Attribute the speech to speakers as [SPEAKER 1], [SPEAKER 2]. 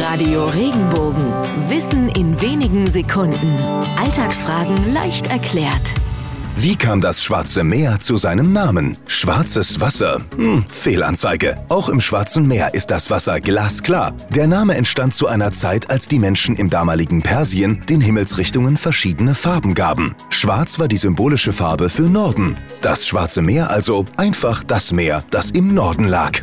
[SPEAKER 1] Radio Regenbogen. Wissen in wenigen Sekunden. Alltagsfragen leicht erklärt.
[SPEAKER 2] Wie kam das Schwarze Meer zu seinem Namen? Schwarzes Wasser? Hm, Fehlanzeige. Auch im Schwarzen Meer ist das Wasser glasklar. Der Name entstand zu einer Zeit, als die Menschen im damaligen Persien den Himmelsrichtungen verschiedene Farben gaben. Schwarz war die symbolische Farbe für Norden. Das Schwarze Meer also einfach das Meer, das im Norden lag.